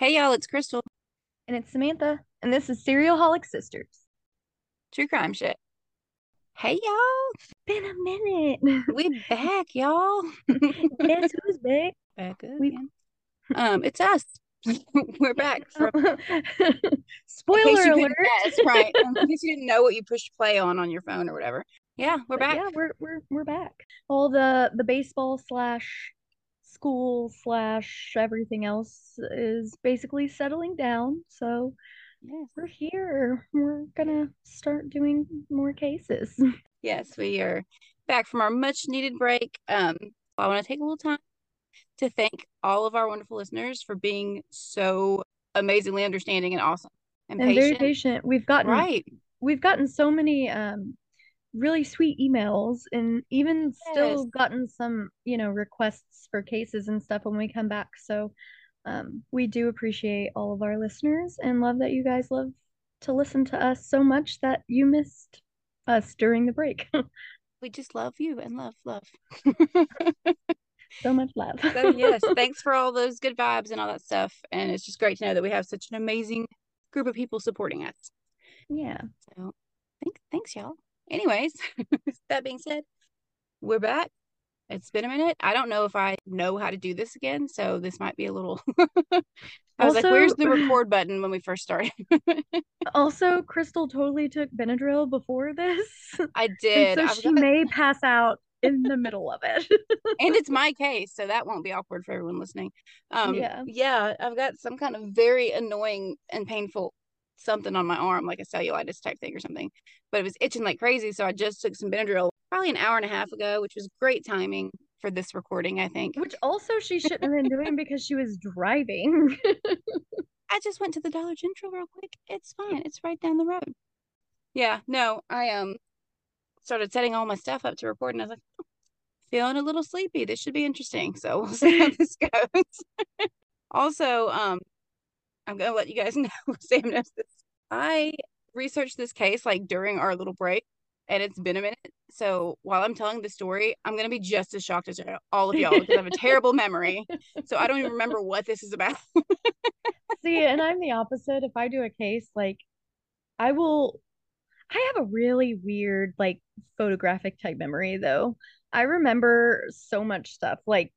Hey y'all, it's Krystal. And it's Samantha. And this is Serial Holic Sisters. True crime shit. Hey y'all. Been a minute. We back, y'all. Guess who's back? Back We- again. Um, it's us. We're back from Spoiler case you couldn't alert. guess, right? In case you didn't know what you pushed play on on your phone or whatever. Yeah, we're But back. Yeah, we're we're we're back. All the the baseball slash school slash everything else is basically settling down. So Yes. we're here. We're gonna start doing more cases. Yes, we are back from our much needed break. Um, I want to take a little time to thank all of our wonderful listeners for being so amazingly understanding and awesome and, And very patient. patient. We've gotten Right. we've gotten so many um really sweet emails and even still Yes. gotten some you know requests for cases and stuff when we come back so um we do appreciate all of our listeners and love that you guys love to listen to us so much that you missed us during the break We just love you and love, love. so much love So yes, thanks for all those good vibes and all that stuff. And it's just great to know that we have such an amazing group of people supporting us. yeah So thanks, thanks, y'all. Anyways, that being said, we're back. It's been a minute. I don't know if I know how to do this again, so this might be a little. I was like, "Where's the record button?" When we first started, also Krystal totally took benadryl before this I and did. so I've she got- may pass out in the middle of it and it's my case, so that won't be awkward for everyone listening. Um, Yeah. yeah, I've got some kind of very annoying and painful something on my arm, like a cellulitis type thing or something. But it was itching like crazy, so I just took some Benadryl probably an hour and a half ago, which was great timing for this recording, I think. Which also she shouldn't have been doing because she was driving. I just went to the Dollar General real quick. It's fine. It's right down the road. Yeah, no, I um started setting all my stuff up to record, and I was like, "Oh, feeling a little sleepy. This should be interesting. So we'll see how this goes. also, um, I'm gonna let you guys know. Sam knows this. I researched this case like during our little break, and it's been a minute. So while I'm telling the story, I'm gonna be just as shocked as all of y'all because I have a terrible memory. So I don't even remember what this is about. See, and I'm the opposite. If I do a case, like I will I have a really weird like photographic type memory though. I remember so much stuff like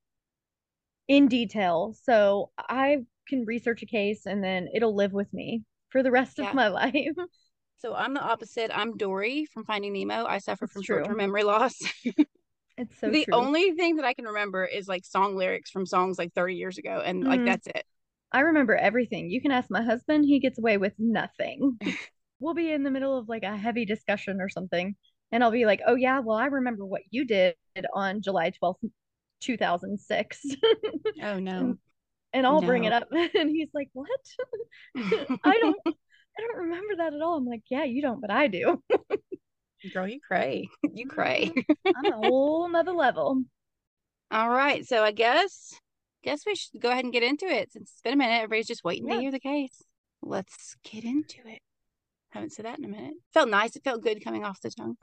in detail. So I can research a case and then it'll live with me for the rest Yeah. of my life. So I'm the opposite. I'm Dory from Finding Nemo. I suffer It's from short-term memory loss. It's so the true. only thing that I can remember is like song lyrics from songs like 30 years ago, and like Mhm. that's it. I remember everything. You can ask my husband, he gets away with nothing. we'll be in the middle of like a heavy discussion or something, and I'll be like, "Oh yeah, well I remember what you did on July 12th, 2006." Oh no. And, I'll bring it up and he's like, "What? I don't I don't remember that at all." I'm like, "Yeah, you don't, but I do." Girl, you cray. You cray. I'm a whole nother level. All right. So I guess guess we should go ahead and get into it since it's been a minute. Everybody's just waiting Yeah. to hear the case. Let's get into it. Haven't said that in a minute. Felt nice. It felt good coming off the tongue.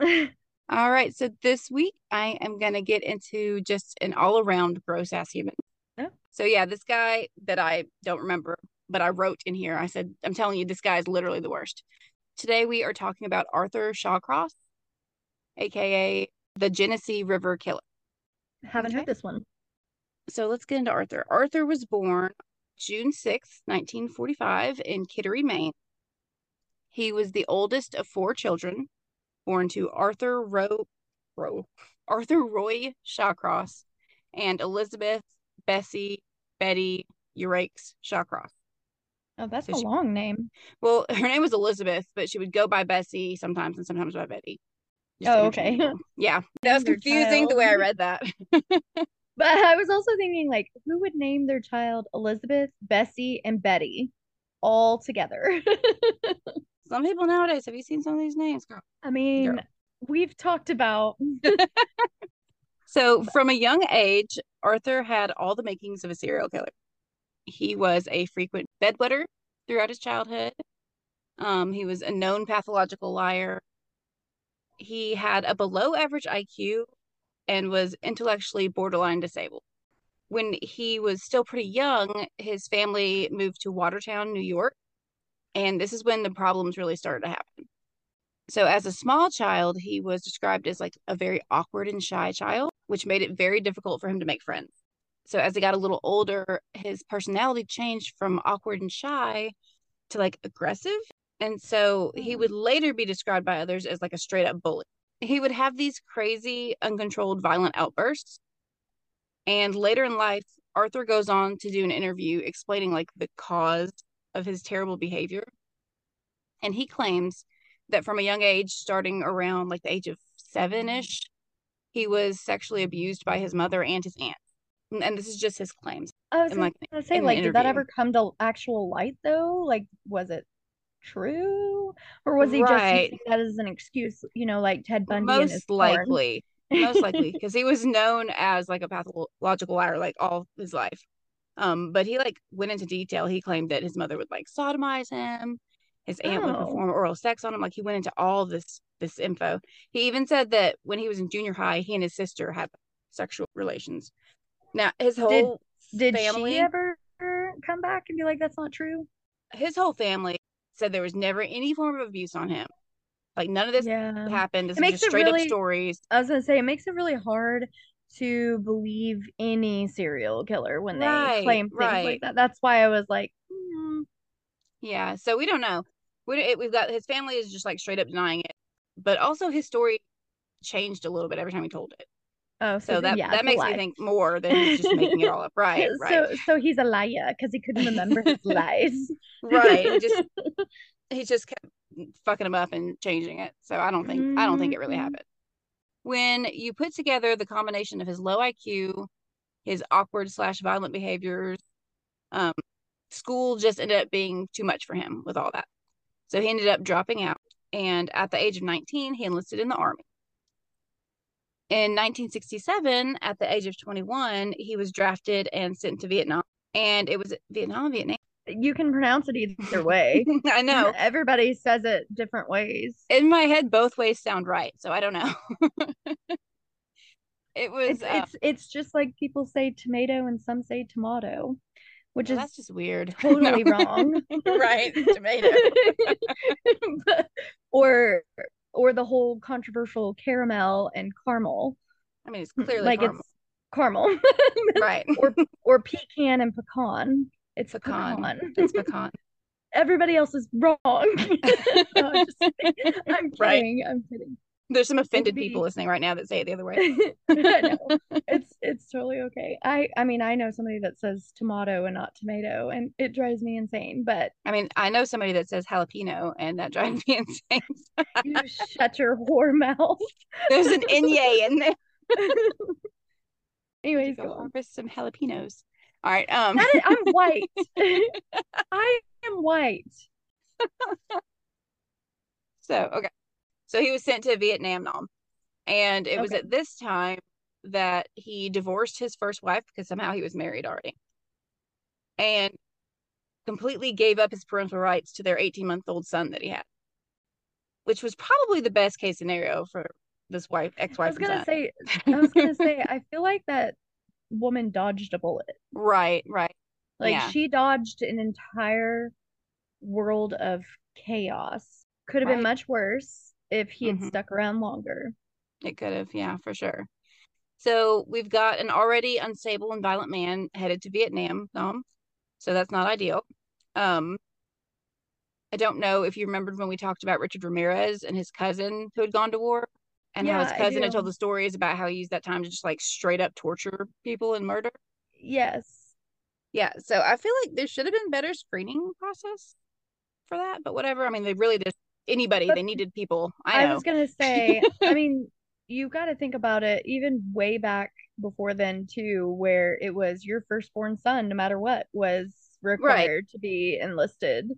All right. So this week I am gonna get into just an all around gross ass human. So yeah, this guy that I don't remember, but I wrote in here. I said, I'm telling you, this guy is literally the worst. Today we are talking about Arthur Shawcross, aka the Genesee River Killer. Haven't Okay. heard this one. So let's get into Arthur. Arthur was born June sixth, 1945, in Kittery, Maine. He was the oldest of four children, born to Arthur Roe, Roe, Arthur Roy Shawcross and Elizabeth Bessie Betty Yerakes Shawcross. Oh, that's So a she- long name. Well, her name was Elizabeth, but she would go by Bessie sometimes and sometimes by Betty. Just Oh, okay. Yeah, that was confusing the way I read that. But I was also thinking, like, who would name their child Elizabeth, Bessie, and Betty all together? Some people nowadays, have you seen some of these names, girl? I mean, we've talked about So, from a young age, Arthur had all the makings of a serial killer. He was a frequent bedwetter throughout his childhood. Um, he was a known pathological liar. He had a below average IQ and was intellectually borderline disabled. when he was still pretty young, his family moved to Watertown, New York. And this is when the problems really started to happen. So, as a small child, he was described as like a very awkward and shy child, which made it very difficult for him to make friends. So, as he got a little older, his personality changed from awkward and shy to like aggressive. And so, he mm. would later be described by others as like a straight up bully. He would have these crazy, uncontrolled, violent outbursts. And later in life, Arthur goes on to do an interview explaining like the cause of his terrible behavior. And he claims that from a young age, starting around like the age of seven ish, he was sexually abused by his mother and his aunt. And this is just his claims. I was like, gonna say, like, did that ever come to actual light though? Like, was it true, or was he right. just using that as an excuse? You know, like Ted Bundy. Most likely, most likely, because he was known as like a pathological liar like all his life. Um, but he like went into detail. He claimed that his mother would like sodomize him. His aunt oh. would perform oral sex on him. Like he went into all this this info. He even said that when he was in junior high, he and his sister had sexual relations. Now his whole did, did family, she ever come back and be like, "That's not true"? His whole family said there was never any form of abuse on him. Like none of this yeah. happened. This it makes just straight really, up stories. I was gonna say it makes it really hard to believe any serial killer when they claim things right. like that. That's why I was like, mm. yeah. So we don't know. We we've got his family is just like straight up denying it, but also his story changed a little bit every time he told it. Oh, so, so that yeah, that makes me think more than he's just making it all up. Right, right. So so he's a liar because he couldn't remember his lies. right. He just he just kept fucking him up and changing it. So I don't think mm-hmm. I don't think it really mm-hmm. happened when you put together the combination of his low IQ, his awkward slash violent behaviors, um, school just ended up being too much for him with all that. So he ended up dropping out. And at the age of 19, he enlisted in the army. In 1967, at the age of 21, he was drafted and sent to Vietnam. And it was Vietnam, Vietnam you can pronounce it either way. I know. Everybody says it different ways. In my head, both ways sound right, so I don't know. it was. It's, uh, it's, it's just like people say tomato and some say tomato, which well, is that's just weird. Totally wrong. right, tomato. but, or or the whole controversial caramel and caramel. I mean, it's mm, clearly like caramel. it's caramel, right? or or pecan and pecan. It's pecan. pecan. It's pecan. Everybody else is wrong. no, I'm, just, I'm, kidding. Right. I'm kidding. There's some offended be... people listening right now that say it the other way. it's it's totally okay. I I mean I know somebody that says tomato and not tomato, and it drives me insane. But I mean I know somebody that says jalapeno, and that drives me insane. you shut your whore mouth. There's an inye in there. Anyways, go harvest some jalapenos. All right. Um is, I'm white. I am white. so okay. So he was sent to Vietnam And it okay. was at this time that he divorced his first wife because somehow he was married already. And completely gave up his parental rights to their 18 month old son that he had, which was probably the best case scenario for this wife, ex wife. I was gonna say, I was gonna say, I feel like that woman dodged a bullet. Right, right. Like yeah. she dodged an entire world of chaos. Could have right. been much worse if he had mm-hmm. stuck around longer. It could have, yeah, for sure. So we've got an already unstable and violent man headed to Vietnam. Um, so that's not ideal. Um, I don't know if you remembered when we talked about Richard Ramirez and his cousin who had gone to war and yeah, how his cousin had told the stories about how he used that time to just like straight up torture people and murder. Yes. Yeah. So I feel like there should have been better screening process for that, but whatever. I mean, they really did anybody. But they needed people. I, I was gonna say. I mean, you got to think about it. Even way back before then, too, where it was your firstborn son, no matter what, was required right. to be enlisted,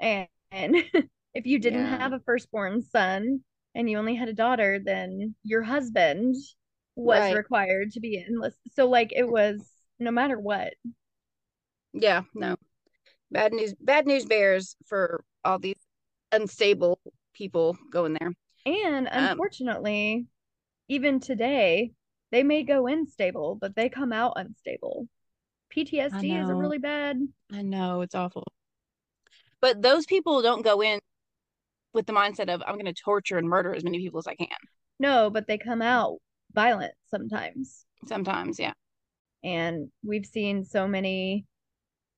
and, and if you didn't yeah. have a firstborn son, and you only had a daughter, then your husband was right. required to be enlisted. So like it was no matter what. Yeah, no. Bad news bad news bears for all these unstable people going there. And um, unfortunately, um, even today, they may go in stable, but they come out unstable. PTSD is a really bad. I know it's awful. But those people don't go in with the mindset of I'm going to torture and murder as many people as I can. No, but they come out violent sometimes. Sometimes, yeah. And we've seen so many,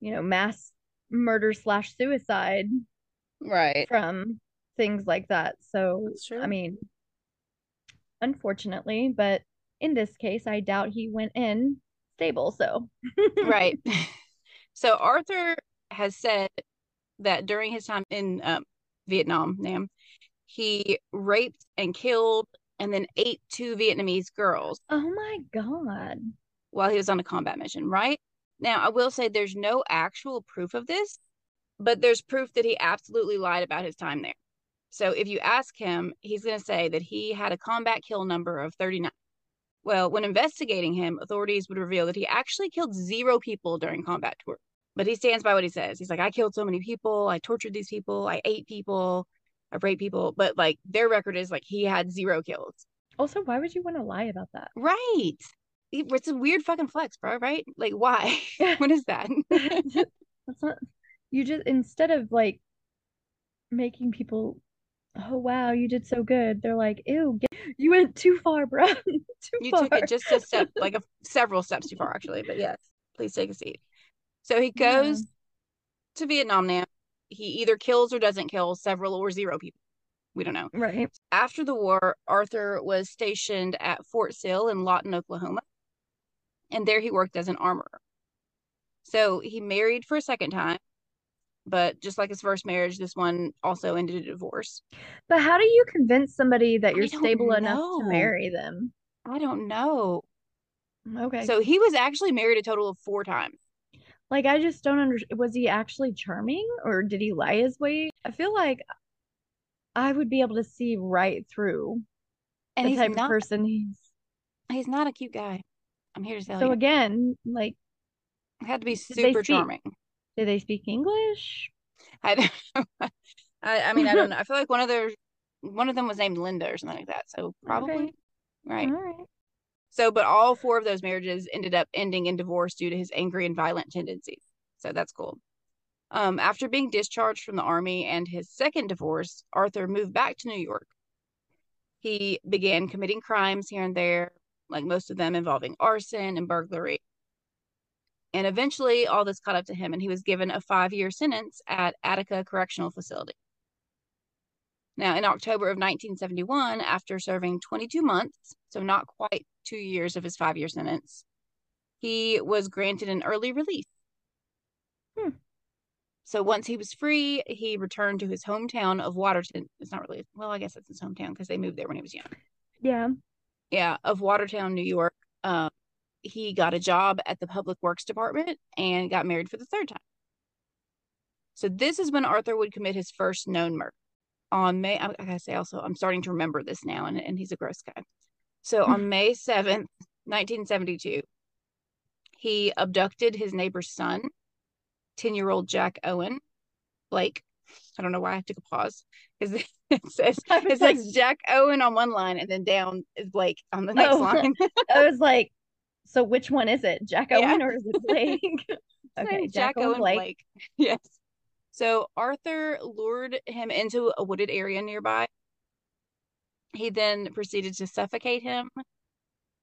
you know, mass murder slash suicide Right. from things like that. So, I mean, unfortunately, but in this case, I doubt he went in stable. So, right. So Arthur has said that during his time in um, Vietnam, Nam, he raped and killed and then ate two Vietnamese girls oh my God. while he was on a combat mission, right? Now, I will say there's no actual proof of this, but there's proof that he absolutely lied about his time there. So if you ask him, he's going to say that he had a combat kill number of 39. Well, when investigating him, authorities would reveal that he actually killed zero people during combat tour. But he stands by what he says. He's like, I killed so many people. I tortured these people. I ate people. I raped people. But like their record is like he had zero kills. Also, why would you want to lie about that? Right. It's a weird fucking flex, bro. Right? Like, why? what is that? That's not, you just, instead of like making people, oh wow, you did so good, they're like, ew, get, you went too far, bro. too you far. took it just a step, like a, several steps too far, actually. But yes, please take a seat. So he Yeah. goes to Vietnam now. He either kills or doesn't kill several or zero people. We don't know. Right. After the war, Arthur was stationed at Fort Sill in Lawton, Oklahoma. And there he worked as an armorer. So he married for a second time, but just like his first marriage, this one also ended in divorce. But how do you convince somebody that you're stable enough to marry them? I don't know. Okay. So he was actually married a total of four times. like, I just don't understand. Was he actually charming or did he lie his way? I feel like I would be able to see right through And the type of person he's. he's not a cute guy. I'm here to tell So you. again, like, It had to be super speak- charming. Do they speak English? I don't know. I, I mean, I don't know. I feel like one of their one of them was named Linda or something like that. So probably Okay. right. All right. So, but all four of those marriages ended up ending in divorce due to his angry and violent tendencies. So that's cool. Um, after being discharged from the army and his second divorce, Arthur moved back to New York. He began committing crimes here and there, like most of them involving arson and burglary. And eventually, all this caught up to him, and he was given a five year sentence at Attica Correctional Facility. Now, in October of 1971, after serving 22 months, so not quite two years of his five year sentence, he was granted an early release. Hmm. So once he was free, he returned to his hometown of Watertown. It's not really, well, I guess it's his hometown because they moved there when he was young. Yeah. Yeah, of Watertown, New York. Um, he got a job at the Public Works Department and got married for the third time. So this is when Arthur would commit his first known murder. On May, I, I gotta say also, I'm starting to remember this now, and, and he's a gross guy. So hmm. on May 7th, 1972, he abducted his neighbor's son, 10 year old Jack Owen Blake. I don't know why I took a pause because it says it like- says Jack Owen on one line and then down is Blake on the oh, next Oh. line. I was like, so which one is it? Jack Yeah. Or is it Blake? okay, Jack, Jack, Owen Blake. Yes. So Arthur lured him into a wooded area nearby. He then proceeded to suffocate him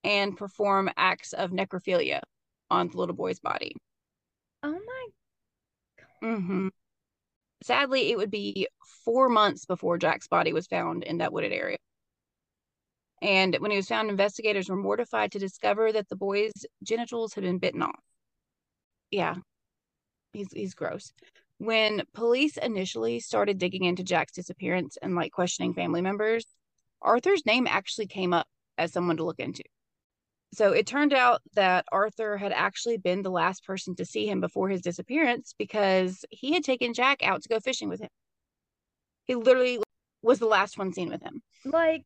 and perform acts of necrophilia on the little boy's body. Oh my hmm Sadly, it would be four months before Jack's body was found in that wooded area. And when he was found, investigators were mortified to discover that the boy's genitals had been bitten off. Yeah, he's he's gross. When police initially started digging into Jack's disappearance and like questioning family members, Arthur's name actually came up as someone to look into. So it turned out that Arthur had actually been the last person to see him before his disappearance because he had taken Jack out to go fishing with him. He literally was the last one seen with him. like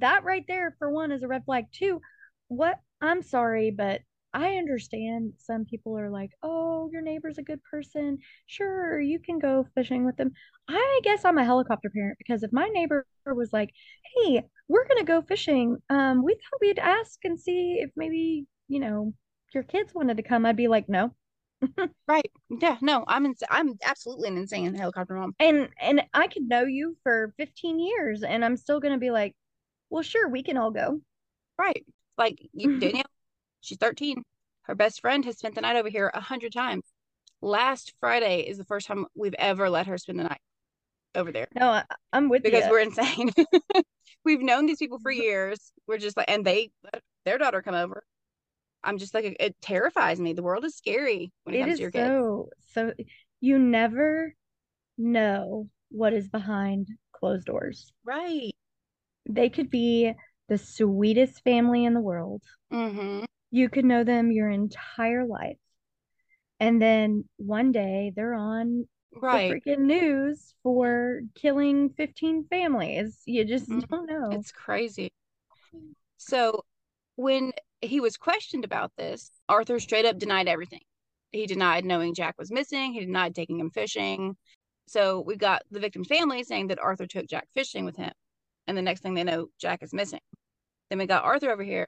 that right there for one is a red flag too. What I'm sorry, but I understand some people are like, "Oh, your neighbor's a good person. Sure, you can go fishing with them." I guess I'm a helicopter parent because if my neighbor was like, "Hey, we're gonna go fishing. Um, we thought we'd ask and see if maybe, you know, your kids wanted to come," I'd be like, "No, right. Yeah. No, I'm ins- I'm absolutely an insane helicopter mom. And and I could know you for 15 years and I'm still gonna be like, well, sure, we can all go. Right. Like you, Danielle, she's 13. Her best friend has spent the night over here a hundred times. Last Friday is the first time we've ever let her spend the night over there. No, I, am with you. because you. we're insane. we've known these people for mm-hmm. years. We're just like, and they let their daughter come over. I'm just like, it terrifies me. The world is scary when it, it comes is to your so, So you never know what is behind closed doors. Right. They could be the sweetest family in the world. Mm-hmm. You could know them your entire life. And then one day they're on right. the freaking news for killing 15 families. You just mm-hmm. don't know. It's crazy. So when he was questioned about this, Arthur straight up denied everything. He denied knowing Jack was missing. He denied taking him fishing. So we got the victim's family saying that Arthur took Jack fishing with him. And the next thing they know, Jack is missing. Then we got Arthur over here,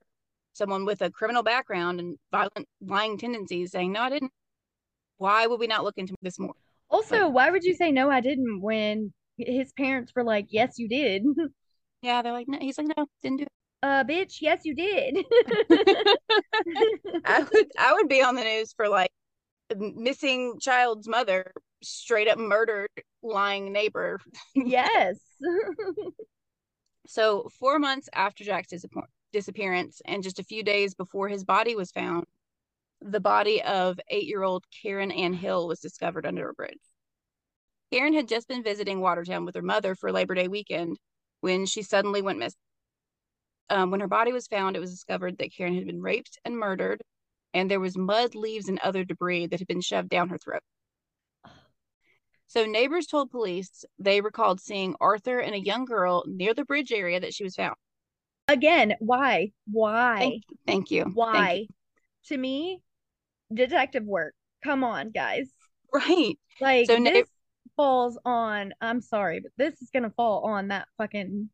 someone with a criminal background and violent lying tendencies saying, No, I didn't. Why would we not look into this more? Also, like, why would you say no, I didn't when his parents were like, Yes, you did. Yeah, they're like, no, he's like, no, didn't do it uh bitch yes you did. I would i would be on the news for like missing child's mother straight up murdered lying neighbor. Yes. So four months after jack's disappearance and just a few days before his body was found the body of eight-year-old karen ann hill was discovered under a bridge. Karen had just been visiting watertown with her mother for labor day weekend when she suddenly went missing um, when her body was found, it was discovered that Karen had been raped and murdered, and there was mud, leaves, and other debris that had been shoved down her throat. So neighbors told police they recalled seeing Arthur and a young girl near the bridge area that she was found. Again, why? Why? Thank, thank you. Why? Thank you. To me, detective work. Come on, guys. Right. Like so this falls on. I'm sorry, but this is gonna fall on that fucking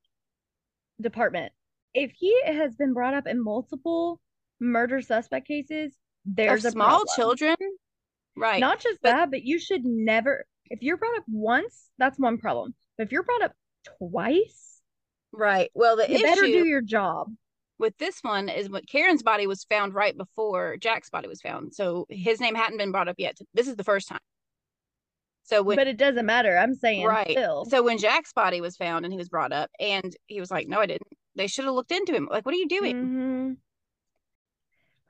department if he has been brought up in multiple murder suspect cases, there's of a small children. Right. Not just but, that, but you should never if you're brought up once, that's one problem. But if you're brought up twice, right. Well, the you issue, better do your job. With this one is what Karen's body was found right before Jack's body was found. So his name hadn't been brought up yet. This is the first time. So when, but it doesn't matter. I'm saying right. Still. So when Jack's body was found and he was brought up, and he was like, "No, I didn't." They should have looked into him. Like, what are you doing? Mm-hmm.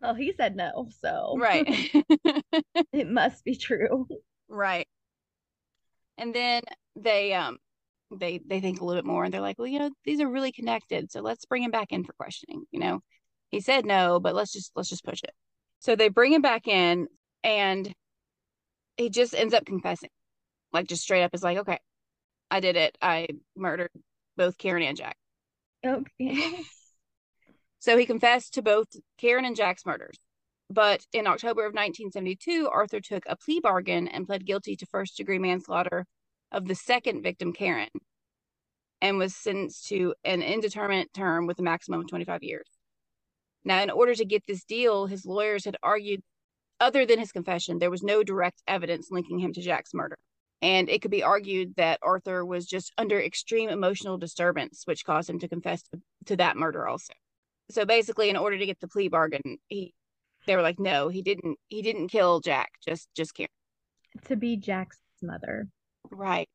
Well, he said no, so right. it must be true. Right. And then they um they they think a little bit more and they're like, well, you know, these are really connected, so let's bring him back in for questioning. You know, he said no, but let's just let's just push it. So they bring him back in, and he just ends up confessing like just straight up is like, okay, I did it. I murdered both Karen and Jack. Okay. so he confessed to both Karen and Jack's murders. But in October of 1972, Arthur took a plea bargain and pled guilty to first degree manslaughter of the second victim, Karen, and was sentenced to an indeterminate term with a maximum of 25 years. Now, in order to get this deal, his lawyers had argued, other than his confession, there was no direct evidence linking him to Jack's murder. And it could be argued that Arthur was just under extreme emotional disturbance, which caused him to confess to, to that murder also. So basically, in order to get the plea bargain, he they were like, no, he didn't he didn't kill Jack, just just Karen. To be Jack's mother. Right.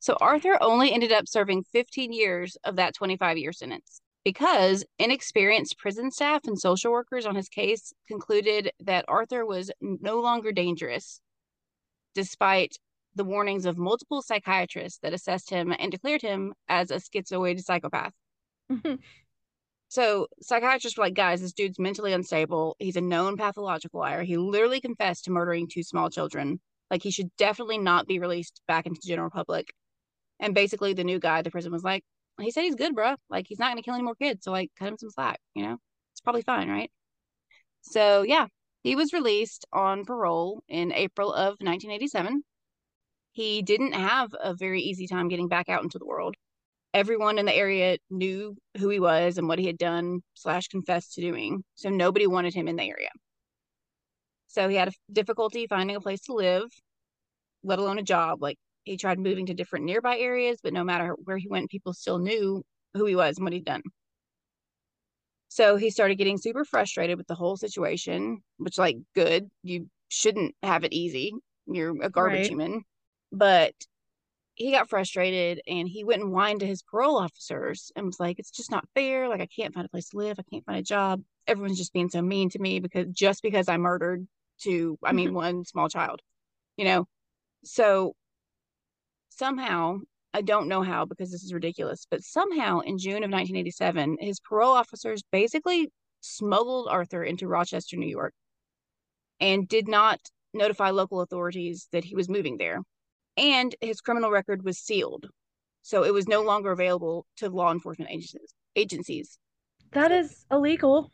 So Arthur only ended up serving 15 years of that 25 year sentence because inexperienced prison staff and social workers on his case concluded that Arthur was no longer dangerous despite the warnings of multiple psychiatrists that assessed him and declared him as a schizoid psychopath. Mm-hmm. so psychiatrists were like, guys, this dude's mentally unstable. He's a known pathological liar. He literally confessed to murdering two small children. Like he should definitely not be released back into the general public. And basically the new guy, the prison was like, he said he's good, bro. Like he's not gonna kill any more kids. So like cut him some slack, you know? It's probably fine, right? So yeah, he was released on parole in April of 1987 he didn't have a very easy time getting back out into the world. Everyone in the area knew who he was and what he had done slash confessed to doing. So nobody wanted him in the area. So he had a difficulty finding a place to live, let alone a job. Like he tried moving to different nearby areas, but no matter where he went, people still knew who he was and what he'd done. So he started getting super frustrated with the whole situation, which, like, good. You shouldn't have it easy. You're a garbage Right. human. But he got frustrated and he went and whined to his parole officers and was like, it's just not fair. Like, I can't find a place to live. I can't find a job. Everyone's just being so mean to me because just because I murdered two, I mean, mm-hmm. one small child, you know? So somehow, I don't know how because this is ridiculous, but somehow in June of 1987, his parole officers basically smuggled Arthur into Rochester, New York, and did not notify local authorities that he was moving there. And his criminal record was sealed. So it was no longer available to law enforcement agencies. agencies. That is illegal.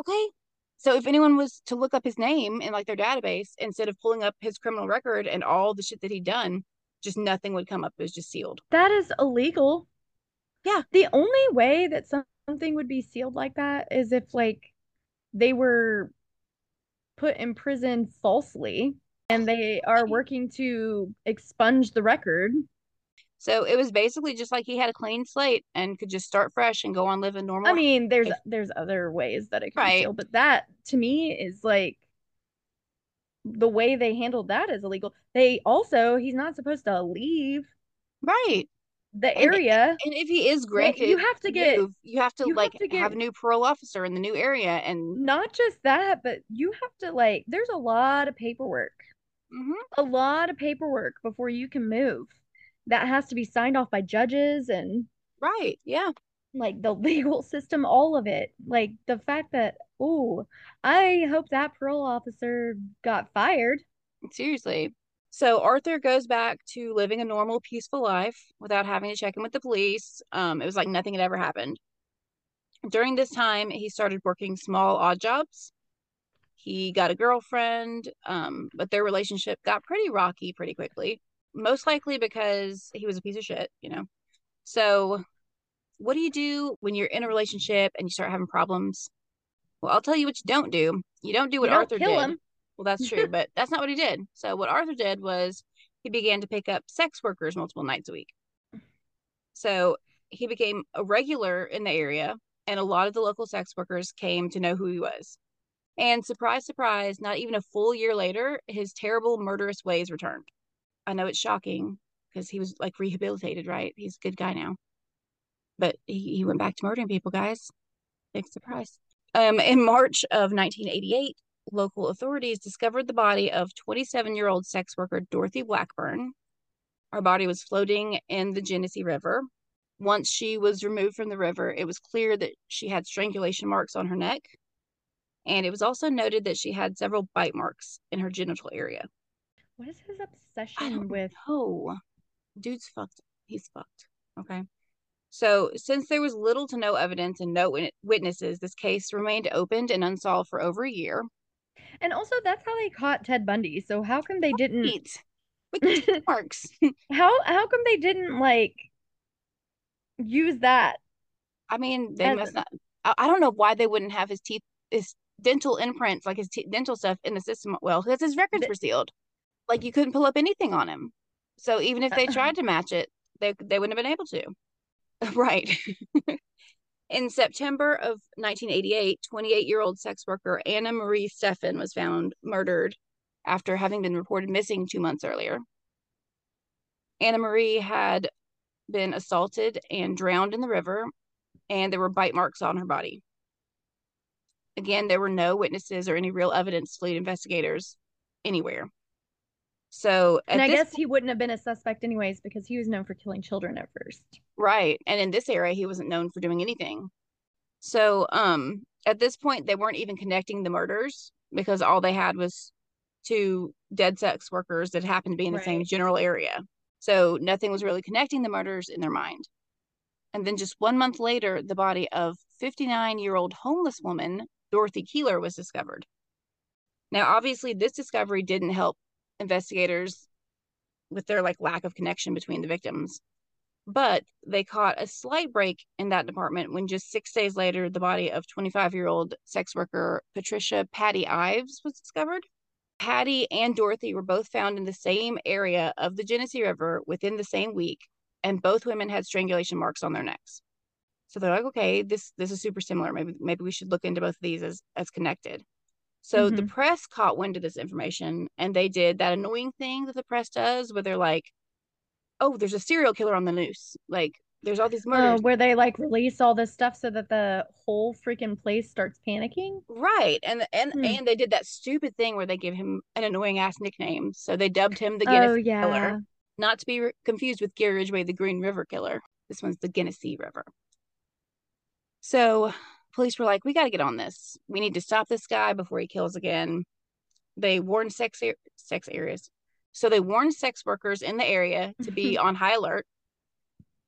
Okay. So if anyone was to look up his name in like their database, instead of pulling up his criminal record and all the shit that he'd done, just nothing would come up. It was just sealed. That is illegal. Yeah. The only way that something would be sealed like that is if like they were put in prison falsely and they are working to expunge the record. So it was basically just like he had a clean slate and could just start fresh and go on living normal. I mean, there's If- there's other ways that it can Right. be sealed, but that to me is like the way they handled that is illegal. They also he's not supposed to leave right. the And- area. And if he is granted, you have to get move, you have to you have like to have get- a new parole officer in the new area, and not just that, but you have to like there's a lot of paperwork. Mhm. A lot of paperwork before you can move. That has to be signed off by judges and right, yeah, like the legal system, all of it. Like the fact that, oh, I hope that parole officer got fired. seriously. So Arthur goes back to living a normal, peaceful life without having to check in with the police. Um, it was like nothing had ever happened. During this time, he started working small odd jobs. He got a girlfriend, um, but their relationship got pretty rocky pretty quickly. Most likely because he was a piece of shit, you know. So, what do you do when you're in a relationship and you start having problems? Well, I'll tell you what you don't do. You don't do what don't Arthur kill did. him. Well, that's true, but that's not what he did. So what Arthur did was he began to pick up sex workers multiple nights a week. So he became a regular in the area, and a lot of the local sex workers came to know who he was. And surprise, surprise, not even a full year later, his terrible murderous ways returned. I know it's shocking because he was like rehabilitated, right? He's a good guy now. But he, he went back to murdering people, guys. Big surprise. Um, in March of 1988, local authorities discovered the body of 27 year old sex worker Dorothy Blackburn. Her body was floating in the Genesee River. Once she was removed from the river, it was clear that she had strangulation marks on her neck. And it was also noted that she had several bite marks in her genital area. What is his obsession with? know. Dude's fucked. He's fucked. Okay. So, since there was little to no evidence and no witnesses, this case remained opened and unsolved for over a year. And also, that's how they caught Ted Bundy. So how come they didn't? Eat with the marks. How how come they didn't like use that? I mean, they As- must not. I, I don't know why they wouldn't have his teeth, his dental imprints, like his te- dental stuff in the system. Well, because his records were sealed. Like you couldn't pull up anything on him. So even if they tried to match it, they they wouldn't have been able to. Right. In September of 1988, 28 year old sex worker Anna Marie Steffen was found murdered after having been reported missing two months earlier. Anna Marie had been assaulted and drowned in the river, and there were bite marks on her body. Again, there were no witnesses or any real evidence to lead investigators anywhere. So, And I guess he wouldn't have been a suspect anyways because he was known for killing children at first. Right. And in this area, he wasn't known for doing anything. So, um, at this point, they weren't even connecting the murders because all they had was two dead sex workers that happened to be in the same general area. So, nothing was really connecting the murders in their mind. And then just one month later, the body of 59 year old homeless woman, Dorothy Keeler, was discovered. Now, obviously, this discovery didn't help investigators with their like lack of connection between the victims but they caught a slight break in that department when just six days later the body of 25 year old sex worker patricia patty ives was discovered Patty and Dorothy were both found in the same area of the Genesee River within the same week, and both women had strangulation marks on their necks. So they're like, okay, this this is super similar. Maybe maybe we should look into both of these as as connected. So mm-hmm. the press caught wind of this information and they did that annoying thing that the press does where they're like, oh, there's a serial killer on the loose. Like there's all these oh, murders. Uh, where they like release all this stuff so that the whole freaking place starts panicking. Right. And and hmm. and they did that stupid thing where they give him an annoying ass nickname. So they dubbed him the Guinness oh, yeah. Killer. Not to be re- confused with Gary Ridgway, the Green River Killer. This one's the Genesee River. So police were like, we got to get on this. We need to stop this guy before he kills again. They warned sex sex areas. So they warned sex workers in the area to be on high alert.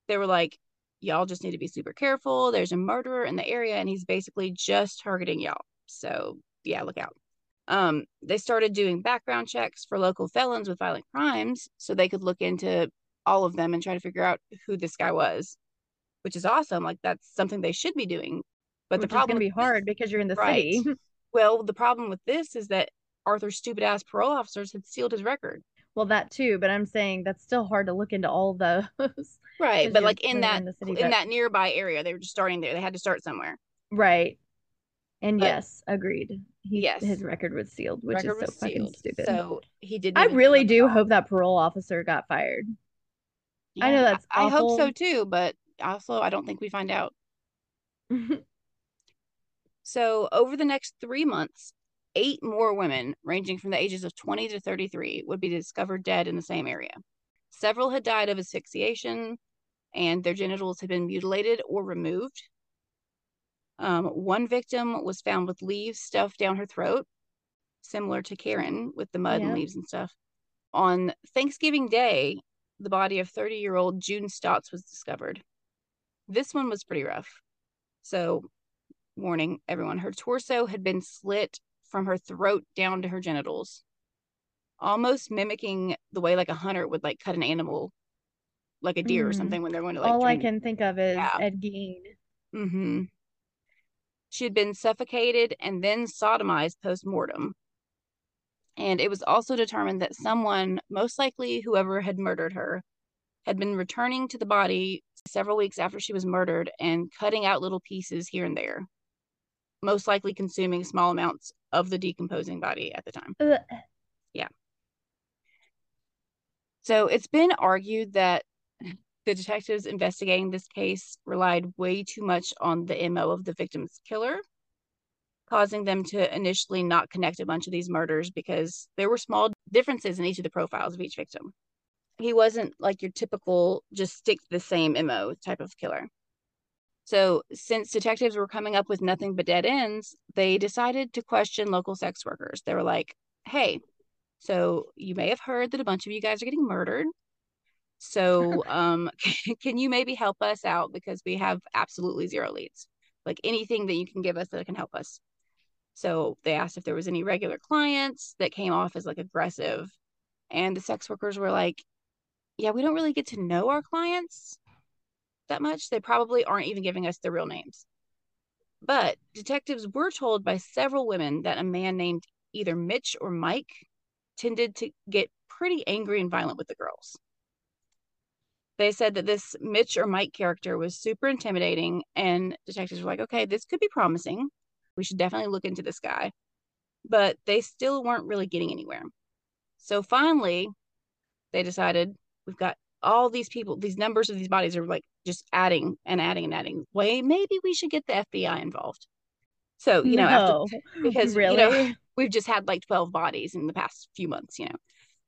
They were like, y'all just need to be super careful. There's a murderer in the area and he's basically just targeting y'all. So, yeah, look out. Um, they started doing background checks for local felons with violent crimes so they could look into all of them and try to figure out who this guy was, which is awesome. Like that's something they should be doing. But which the problem is going to be hard because you're in the right. city. well, the problem with this is that Arthur's stupid ass parole officers had sealed his record. Well, that too, but I'm saying that's still hard to look into all those. right, but like in that in, city, in but... that nearby area, they were just starting there. They had to start somewhere. Right. And but, yes, agreed. He, yes, his record was sealed, which record is so fucking sealed. stupid. So he did. I really do hope that parole officer got fired. Yeah, I know that's. I, I hope so too, but also I don't think we find out. so over the next three months, eight more women, ranging from the ages of 20 to 33, would be discovered dead in the same area. Several had died of asphyxiation, and their genitals had been mutilated or removed. Um, one victim was found with leaves stuffed down her throat, similar to Karen with the mud yeah. and leaves and stuff. On Thanksgiving Day, the body of 30 year old June Stotts was discovered. This one was pretty rough. So, warning everyone, her torso had been slit from her throat down to her genitals, almost mimicking the way like a hunter would like cut an animal, like a deer mm. or mm-hmm. something when they're going to like. All I can think of is yeah. Ed Gein. Mm-hmm. She had been suffocated and then sodomized post mortem. And it was also determined that someone, most likely whoever had murdered her, had been returning to the body several weeks after she was murdered and cutting out little pieces here and there most likely consuming small amounts of the decomposing body at the time. Ugh. Yeah. So it's been argued that the detectives investigating this case relied way too much on the MO of the victim's killer, causing them to initially not connect a bunch of these murders because there were small differences in each of the profiles of each victim. He wasn't like your typical just stick the same MO type of killer. So, since detectives were coming up with nothing but dead ends, they decided to question local sex workers. They were like, hey, so you may have heard that a bunch of you guys are getting murdered. So, um, can you maybe help us out because we have absolutely zero leads? Like anything that you can give us that can help us. So they asked if there was any regular clients that came off as like aggressive. And the sex workers were like, yeah, we don't really get to know our clients that much, they probably aren't even giving us their real names. But detectives were told by several women that a man named either Mitch or Mike tended to get pretty angry and violent with the girls. They said that this Mitch or Mike character was super intimidating, and detectives were like, okay, this could be promising. We should definitely look into this guy. But they still weren't really getting anywhere. So finally, they decided we've got all these people, these numbers of these bodies are like just adding and adding and adding. Way maybe we should get the FBI involved. So you know, no, after, because really, you know, we've just had like twelve bodies in the past few months. You know,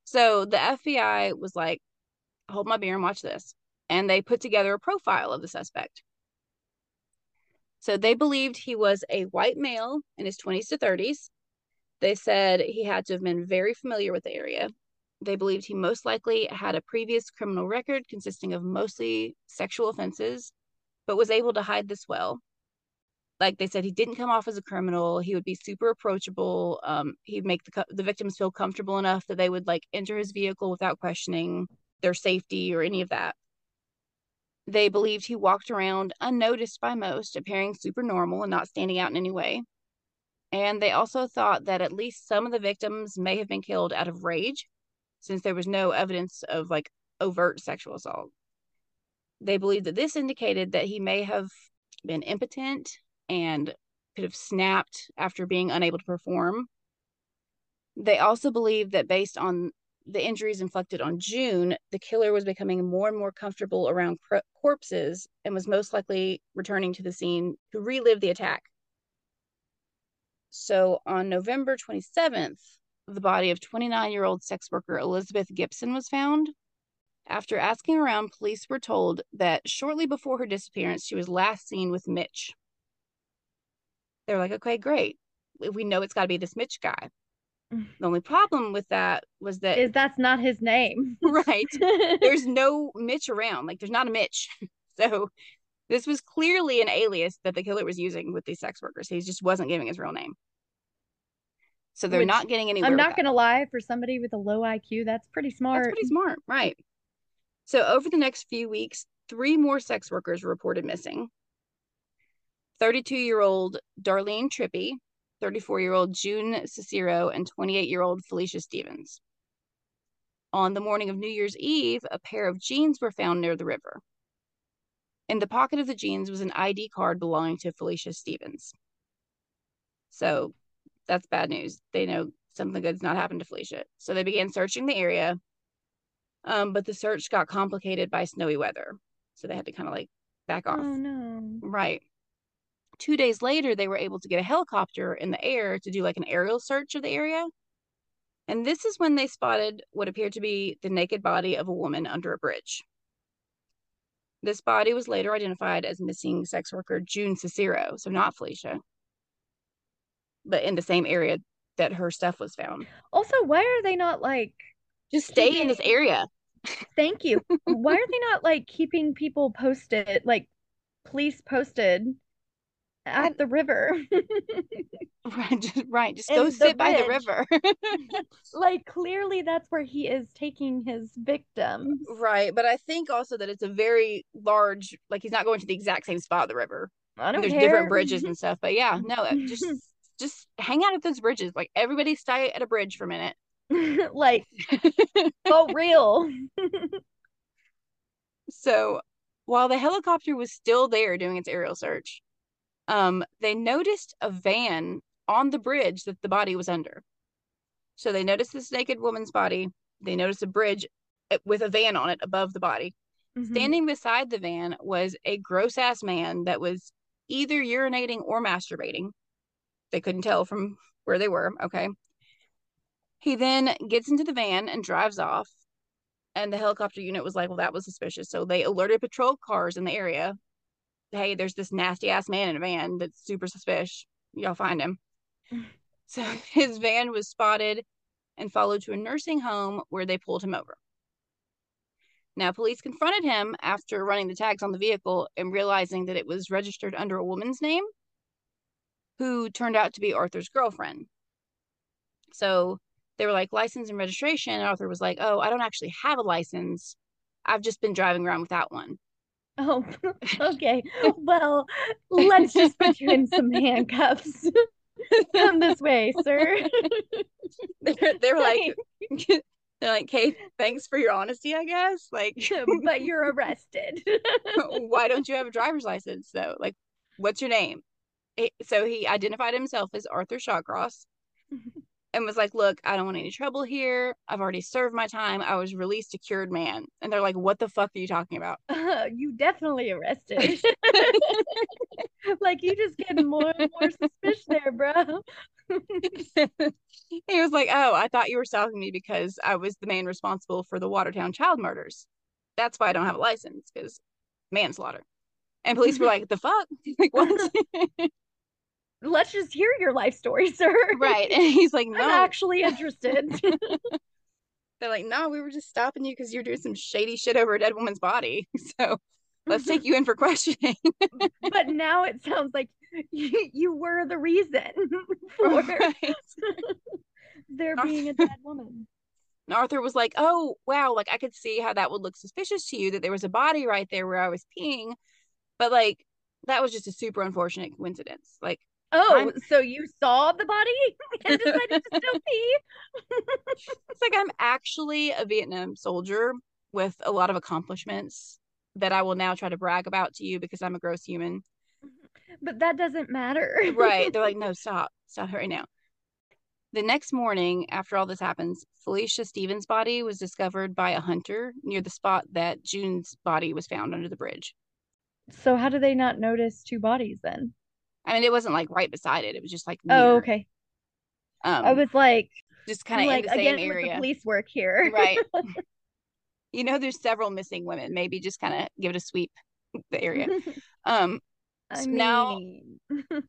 so the FBI was like, "Hold my beer and watch this," and they put together a profile of the suspect. So they believed he was a white male in his 20s to 30s. They said he had to have been very familiar with the area. They believed he most likely had a previous criminal record consisting of mostly sexual offenses, but was able to hide this well. Like they said, he didn't come off as a criminal. He would be super approachable. Um, he'd make the the victims feel comfortable enough that they would like enter his vehicle without questioning their safety or any of that. They believed he walked around unnoticed by most, appearing super normal and not standing out in any way. And they also thought that at least some of the victims may have been killed out of rage, since there was no evidence of like overt sexual assault. They believed that this indicated that he may have been impotent and could have snapped after being unable to perform. They also believed that based on the injuries inflicted on June, the killer was becoming more and more comfortable around corpses and was most likely returning to the scene to relive the attack. So on November 27th, the body of 29 year old sex worker Elizabeth Gibson was found. After asking around, police were told that shortly before her disappearance, she was last seen with Mitch. They're like, okay, great. We know it's got to be this Mitch guy. The only problem with that was that is that's not his name. right. There's no Mitch around. Like there's not a Mitch. So this was clearly an alias that the killer was using with these sex workers. He just wasn't giving his real name. So they're Which, not getting anywhere. I'm not going to lie, for somebody with a low IQ, that's pretty smart. That's pretty smart, right? So over the next few weeks, three more sex workers were reported missing. 32 year old Darlene Trippi, 34 year old June Cicero, and 28 year old Felicia Stephens. On the morning of New Year's Eve, a pair of jeans were found near the river. In the pocket of the jeans was an ID card belonging to Felicia Stephens. So that's bad news. They know something good's not happened to Felicia. So they began searching the area. Um, but the search got complicated by snowy weather. So they had to kind of like back off. Oh no. Right. Two days later, they were able to get a helicopter in the air to do like an aerial search of the area. And this is when they spotted what appeared to be the naked body of a woman under a bridge. This body was later identified as missing sex worker June Cicero, so not Felicia, but in the same area that her stuff was found. Also, why are they not like just stay keeping... in this area? Thank you. why are they not like keeping people posted, like police posted at the river. right, just, right. Just go sit by the river. like clearly that's where he is taking his victims. Right, but I think also that it's a very large like he's not going to the exact same spot of the river. I don't know. There's care. different bridges and stuff, but yeah, no, uh, just just hang out at those bridges. Like everybody stay at a bridge for a minute. like oh real. so while the helicopter was still there doing its aerial search, um, they noticed a van on the bridge that the body was under. So they noticed this naked woman's body. They noticed a bridge eh, with a van on it above the body. Mm-hmm. Standing beside the van was a gross ass man that was either urinating or masturbating. They couldn't tell from where they were. Okay. He then gets into the van and drives off. And the helicopter unit was like, well, that was suspicious. So they alerted patrol cars in the area hey, there's this nasty ass man in a van that's super suspicious. Y'all find him. so his van was spotted and followed to a nursing home where they pulled him over. Now, police confronted him after running the tags on the vehicle and realizing that it was registered under a woman's name who turned out to be Arthur's girlfriend. So they were like, license and registration. And Arthur was like, oh, I don't actually have a license. I've just been driving around without one. Oh, okay. Well, let's just put you in some handcuffs. Come this way, sir. they're, they're like, they're like, "Hey, thanks for your honesty, I guess." Like, but you're arrested. why don't you have a driver's license though? Like, what's your name? So he identified himself as Arthur Shawcross and was like, Look, I don't want any trouble here. I've already served my time. I was released a cured man. And they're like, What the fuck are you talking about? Uh, you definitely arrested. like, you just getting more and more suspicious there, bro. he was like, Oh, I thought you were stalking me because I was the man responsible for the Watertown child murders. That's why I don't have a license because manslaughter. And police were like, The fuck? like, what? let's just hear your life story, sir. Right. And he's like, no. I'm actually interested. They're like, no, we were just stopping you because you're doing some shady shit over a dead woman's body. So let's take you in for questioning. but now it sounds like you, you were the reason for right. there being a dead woman. And Arthur was like, oh, wow, like I could see how that would look suspicious to you that there was a body right there where I was peeing. But like, that was just a super unfortunate coincidence. Like, Oh, I'm- so you saw the body and decided to still pee? It's like I'm actually a Vietnam soldier with a lot of accomplishments that I will now try to brag about to you because I'm a gross human. Mm-hmm. But that doesn't matter. Right. They're like, no, stop. Stop right now. The next morning, after all this happens, Felicia Stephens' body was discovered by a hunter near the spot that June's body was found under the bridge. So how do they not notice two bodies then? I mean, it wasn't like right beside it. It was just like Oh, okay. um, I was like, just kind of like in the same again with the area. police work here. Right. you know, there's several missing women. Maybe just kind of give it a sweep the area. Um, I So mean, now-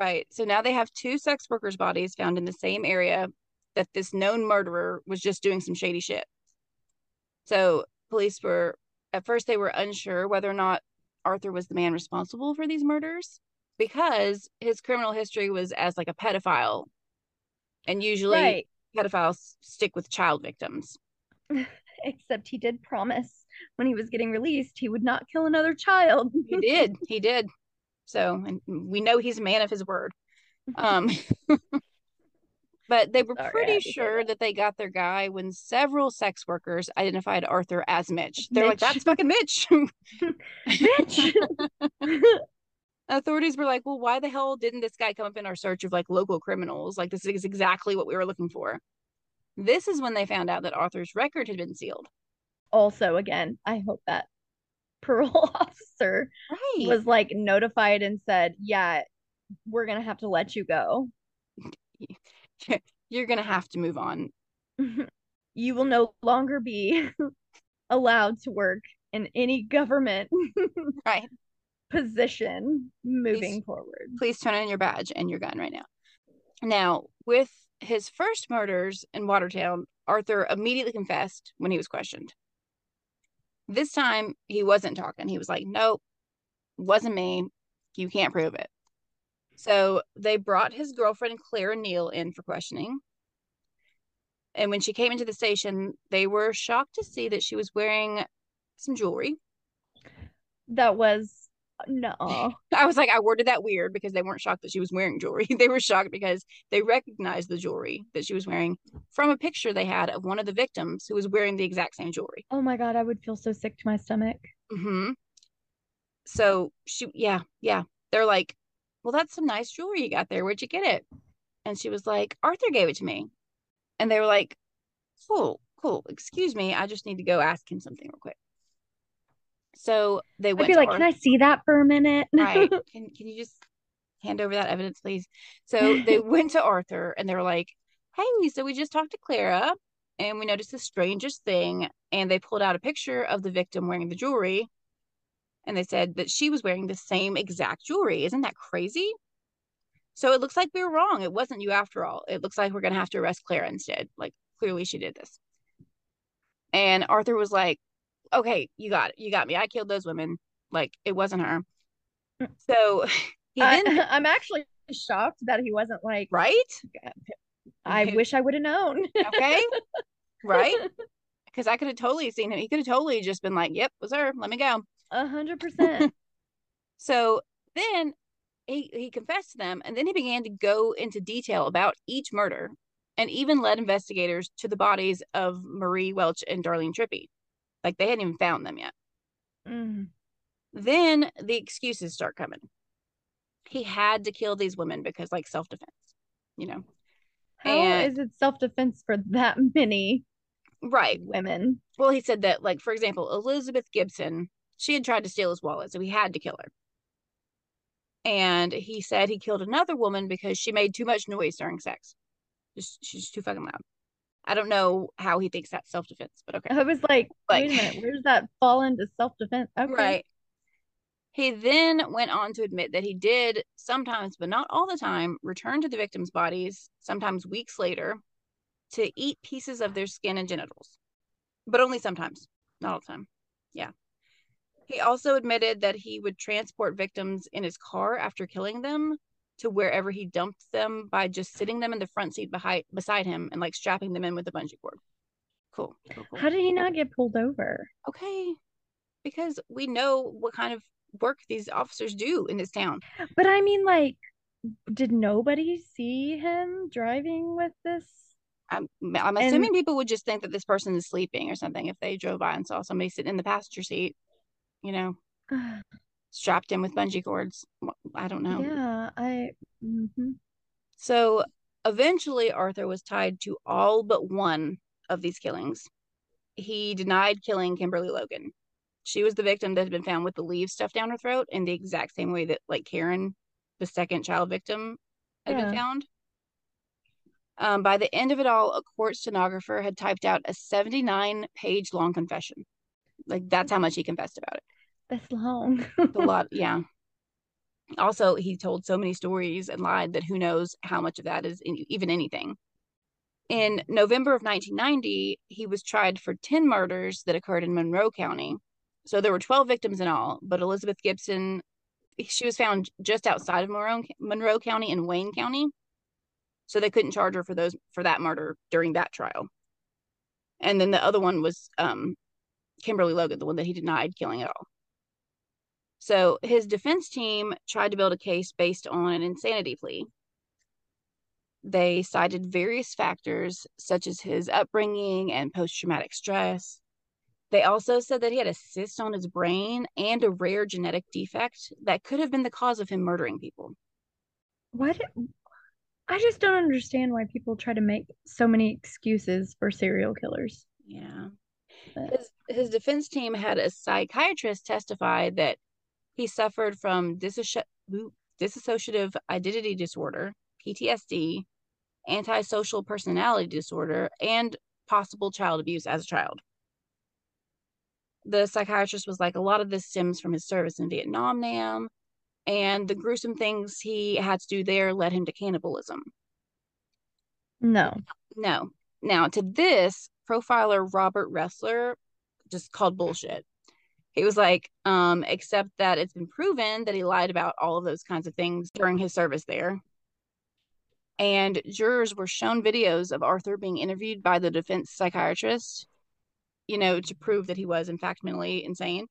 right. So now they have two sex workers' bodies found in the same area that this known murderer was just doing some shady shit. So police were at first they were unsure whether or not Arthur was the man responsible for these murders because his criminal history was as like a pedophile. And usually right. pedophiles stick with child victims. Except he did promise when he was getting released he would not kill another child. He did. He did. So, and we know he's a man of his word. Um, but they were Sorry, pretty to sure that. that. they got their guy when several sex workers identified Arthur as Mitch. They're like, that's fucking Mitch. Bitch. Authorities were like, well, why the hell didn't this guy come up in our search of like local criminals? Like, this is exactly what we were looking for. This is when they found out that Arthur's record had been sealed. also, again, I hope that parole officer Right. was like notified and said, "Yeah, we're gonna have to let you go. You're going to have to move on. you will no longer be allowed to work in any government Right. position moving Please- forward." please turn in your badge and your gun right now. Now, with his first murders in Watertown, Arthur immediately confessed when he was questioned. This time, he wasn't talking. He was like, nope, wasn't me. You can't prove it. So they brought his girlfriend, Clara Neal, in for questioning. And when she came into the station, they were shocked to see that she was wearing some jewelry. That was no. I was like, I worded that weird because they weren't shocked that she was wearing jewelry. They were shocked because they recognized the jewelry that she was wearing from a picture they had of one of the victims who was wearing the exact same jewelry. Oh my god, I would feel so sick to my stomach. Mm-hmm. So she, yeah, yeah. They're like, well, that's some nice jewelry you got there. Where'd you get it? And she was like, Arthur gave it to me. And they were like, cool, cool. Excuse me. I just need to go ask him something real quick. So they I'd be to like, Ar- "Can I see that for a minute?" right can can you just hand over that evidence please so they went to arthur and they were like hey so we just talked to clara and we noticed the strangest thing and they pulled out a picture of the victim wearing the jewelry and they said that she was wearing the same exact jewelry. Isn't that crazy? So it looks like we were wrong. It wasn't you after all. It looks like we're going to have to arrest clara instead. Like clearly she did this. And arthur was like okay you got it. You got me. I killed those women. Like it wasn't her. Mm. So he I'm actually shocked that he wasn't like, right? "I wish I would have known." okay. Right? Because i could have totally seen him. He could have totally just been like yep was her. Let me go A hundred percent. so then he he confessed to them and then he began to go into detail about each murder and even led investigators to the bodies of marie welch and darlene trippi like they hadn't even found them yet Mm. then the excuses start coming he had to kill these women because like self-defense you know How And- is it self-defense for that many right women? Well, he said that, like, for example, Elizabeth Gibson, she had tried to steal his wallet, so he had to kill her. And he said he killed another woman because she made too much noise during sex. Just she's too fucking loud. I don't know how he thinks that's self defense, but okay. I was like, Like- wait a minute, where does that fall into self-defense? Okay. Right. He then went on to admit that he did sometimes, but not all the time, return to the victims' bodies, sometimes weeks later, to eat pieces of their skin and genitals. But only sometimes, not all the time. Yeah. He also admitted that he would transport victims in his car after killing them to wherever he dumped them by just sitting them in the front seat behind beside him and like strapping them in with a bungee cord. Cool. cool, cool. How did he not get pulled over? okay. Because we know what kind of work these officers do in this town. But I mean, like, did nobody see him driving with this? I'm, I'm assuming and, people would just think that this person is sleeping or something if they drove by and saw somebody sitting in the passenger seat, you know, strapped in with bungee cords. I don't know. Yeah, I. Mm-hmm. So eventually, Arthur was tied to all but one of these killings. He denied killing Kimberly Logan. She was the victim that had been found with the leaves stuffed down her throat in the exact same way that, like, Karen, the second child victim, had yeah. been found. Um, by the end of it all, a court stenographer had typed out a 79 page long confession. Like, that's how much he confessed about it. That's long. a lot, yeah. Also, he told so many stories and lied that who knows how much of that is in, even anything. In November of 1990, he was tried for 10 murders that occurred in Monroe County. So there were 12 victims in all, but Elizabeth Gibson, she was found just outside of Monroe, Monroe County in Wayne County. So they couldn't charge her for those for that murder during that trial. And then the other one was um, Kimberly Logan, the one that he denied killing at all. So his defense team tried to build a case based on an insanity plea. They cited various factors such as his upbringing and post traumatic stress. They also said that he had a cyst on his brain and a rare genetic defect that could have been the cause of him murdering people. What? I just don't understand why people try to make so many excuses for serial killers. Yeah. His, his defense team had a psychiatrist testify that he suffered from disso- dissociative identity disorder, PTSD, antisocial personality disorder, and possible child abuse as a child. The psychiatrist was like, a lot of this stems from his service in Vietnam, Nam, and the gruesome things he had to do there led him to cannibalism. No. No. Now, to this, profiler Robert Ressler just called bullshit. He was like, um, except that it's been proven that he lied about all of those kinds of things during his service there. And jurors were shown videos of Arthur being interviewed by the defense psychiatrist, you know, to prove that he was, in fact, mentally insane.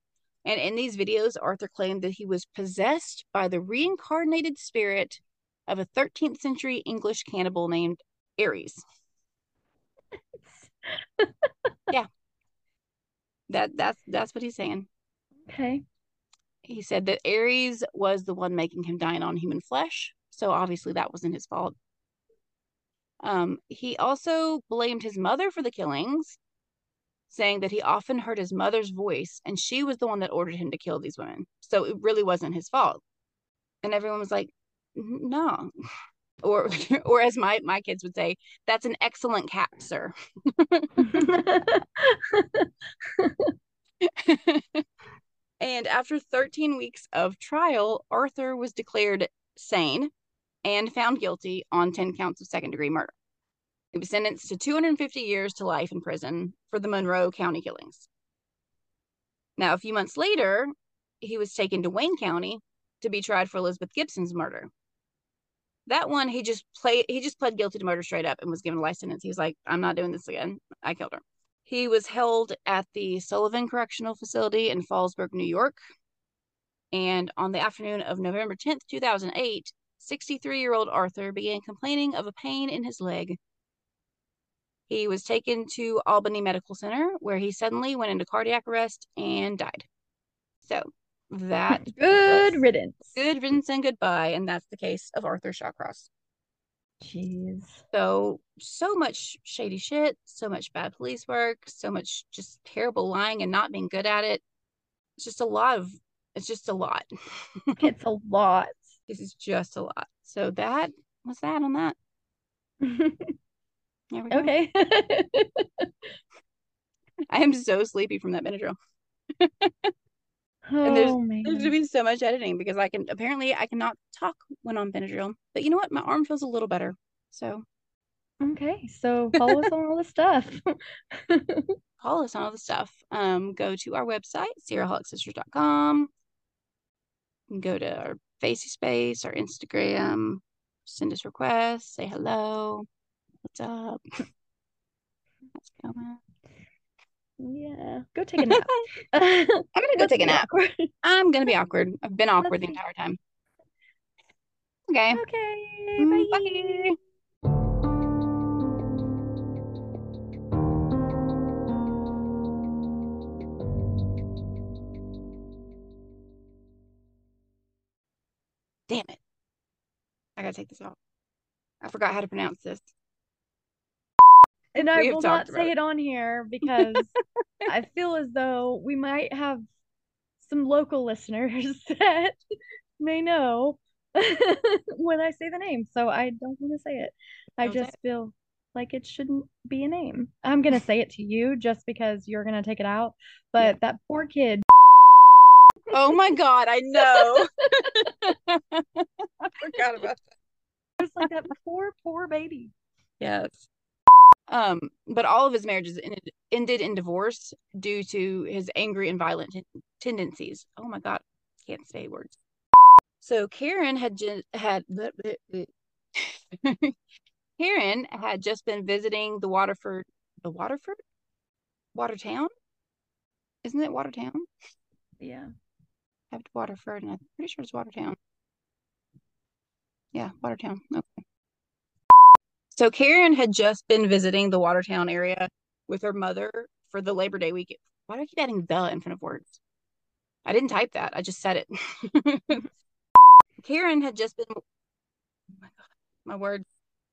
And in these videos, Arthur claimed that he was possessed by the reincarnated spirit of a 13th century English cannibal named Ares. yeah. That that's that's what he's saying. Okay. He said that Ares was the one making him dine on human flesh. So obviously that wasn't his fault. Um, he also blamed his mother for the killings, saying that he often heard his mother's voice and she was the one that ordered him to kill these women. So it really wasn't his fault. And everyone was like, no. Or or as my, my kids would say, that's an excellent cat, sir. and after 13 weeks of trial, Arthur was declared sane and found guilty on 10 counts of second degree murder. He was sentenced to 250 years to life in prison for the Monroe County killings. Now, a few months later, he was taken to Wayne County to be tried for Elizabeth Gibson's murder. That one, he just played. He just pled guilty to murder straight up and was given a life sentence. He was like, "I'm not doing this again. I killed her." He was held at the Sullivan Correctional Facility in Fallsburg, New York. And on the afternoon of November 10th, 2008, 63 year old Arthur began complaining of a pain in his leg. He was taken to Albany Medical Center where he suddenly went into cardiac arrest and died. So that good riddance. Good riddance and goodbye. And that's the case of Arthur Shawcross. Jeez. So, so much shady shit, so much bad police work, so much just terrible lying and not being good at it. It's just a lot of, it's just a lot. it's a lot. This is just a lot. So that was that on that. okay. I am so sleepy from that Benadryl. Oh, and there's, man. there's to be so much editing because I can apparently I cannot talk when on Benadryl. But you know what? My arm feels a little better. So Okay, so follow us on all the stuff. follow us on all the stuff. Um, go to our website, serialholicsisters.com. Go to our Facey Space, our Instagram, send us requests, say hello. What's up? What's going Yeah, go take a nap. I'm gonna go take a nap. I'm gonna be awkward. I've been awkward the entire time. Okay. Okay. Mm, Bye. bye. Damn it. I gotta take this off. I forgot how to pronounce this. And I will not say it. it on here because I feel as though we might have some local listeners that may know when I say the name. So I don't want to say it. I just feel like it shouldn't be a name. I'm going to say it to you just because you're going to take it out. But that poor kid, Oh my god, I know. I forgot about that. just like that poor, poor baby. Yes. Um, but all of his marriages ended, ended in divorce due to his angry and violent ten- tendencies. Oh my God, can't say words. So Karen had just had Karen had just been visiting the Waterford, the Waterford, Watertown, isn't it Watertown? Yeah. I have to Waterford, and I'm pretty sure it's Watertown. Yeah, Watertown. Okay. So Karen had just been visiting the Watertown area with her mother for the Labor Day weekend. Why do I keep adding the in front of words? I didn't type that. I just said it. Karen had just been. Oh my God, my words,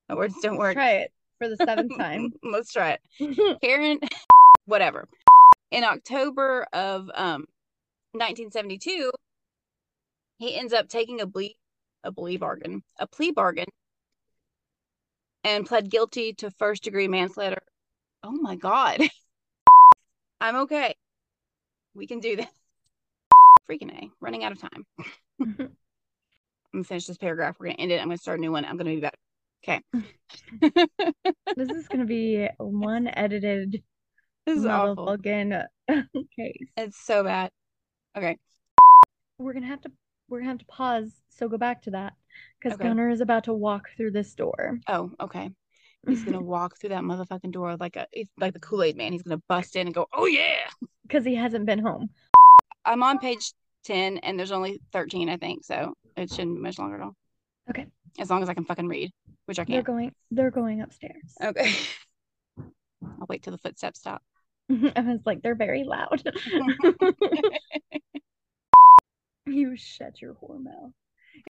my words don't Let's work. try it for the seventh time. Let's try it. Karen, whatever. In October of um 1972, he ends up taking a plea, a plea bargain, a plea bargain, and pled guilty to first degree manslaughter. Oh my God. I'm okay. We can do this. Freaking A. Running out of time. I'm gonna finish this paragraph. We're gonna end it. I'm gonna start a new one. I'm gonna be better. Okay. this is going to be one edited This is awful. case. It's so bad. Okay. We're gonna have to we're gonna have to pause. So go back to that because Okay. Gunnar is about to walk through this door. Oh, okay. He's gonna walk through that motherfucking door like a like the Kool-Aid man. He's gonna bust in and go, Oh yeah. because he hasn't been home. I'm on page 10 and there's only 13, I think, so it shouldn't be much longer at all. Okay. As long as I can fucking read, which I can. They're can't. going they're going upstairs. Okay. I'll wait till the footsteps stop. I was like, they're very loud. you shut your whore mouth.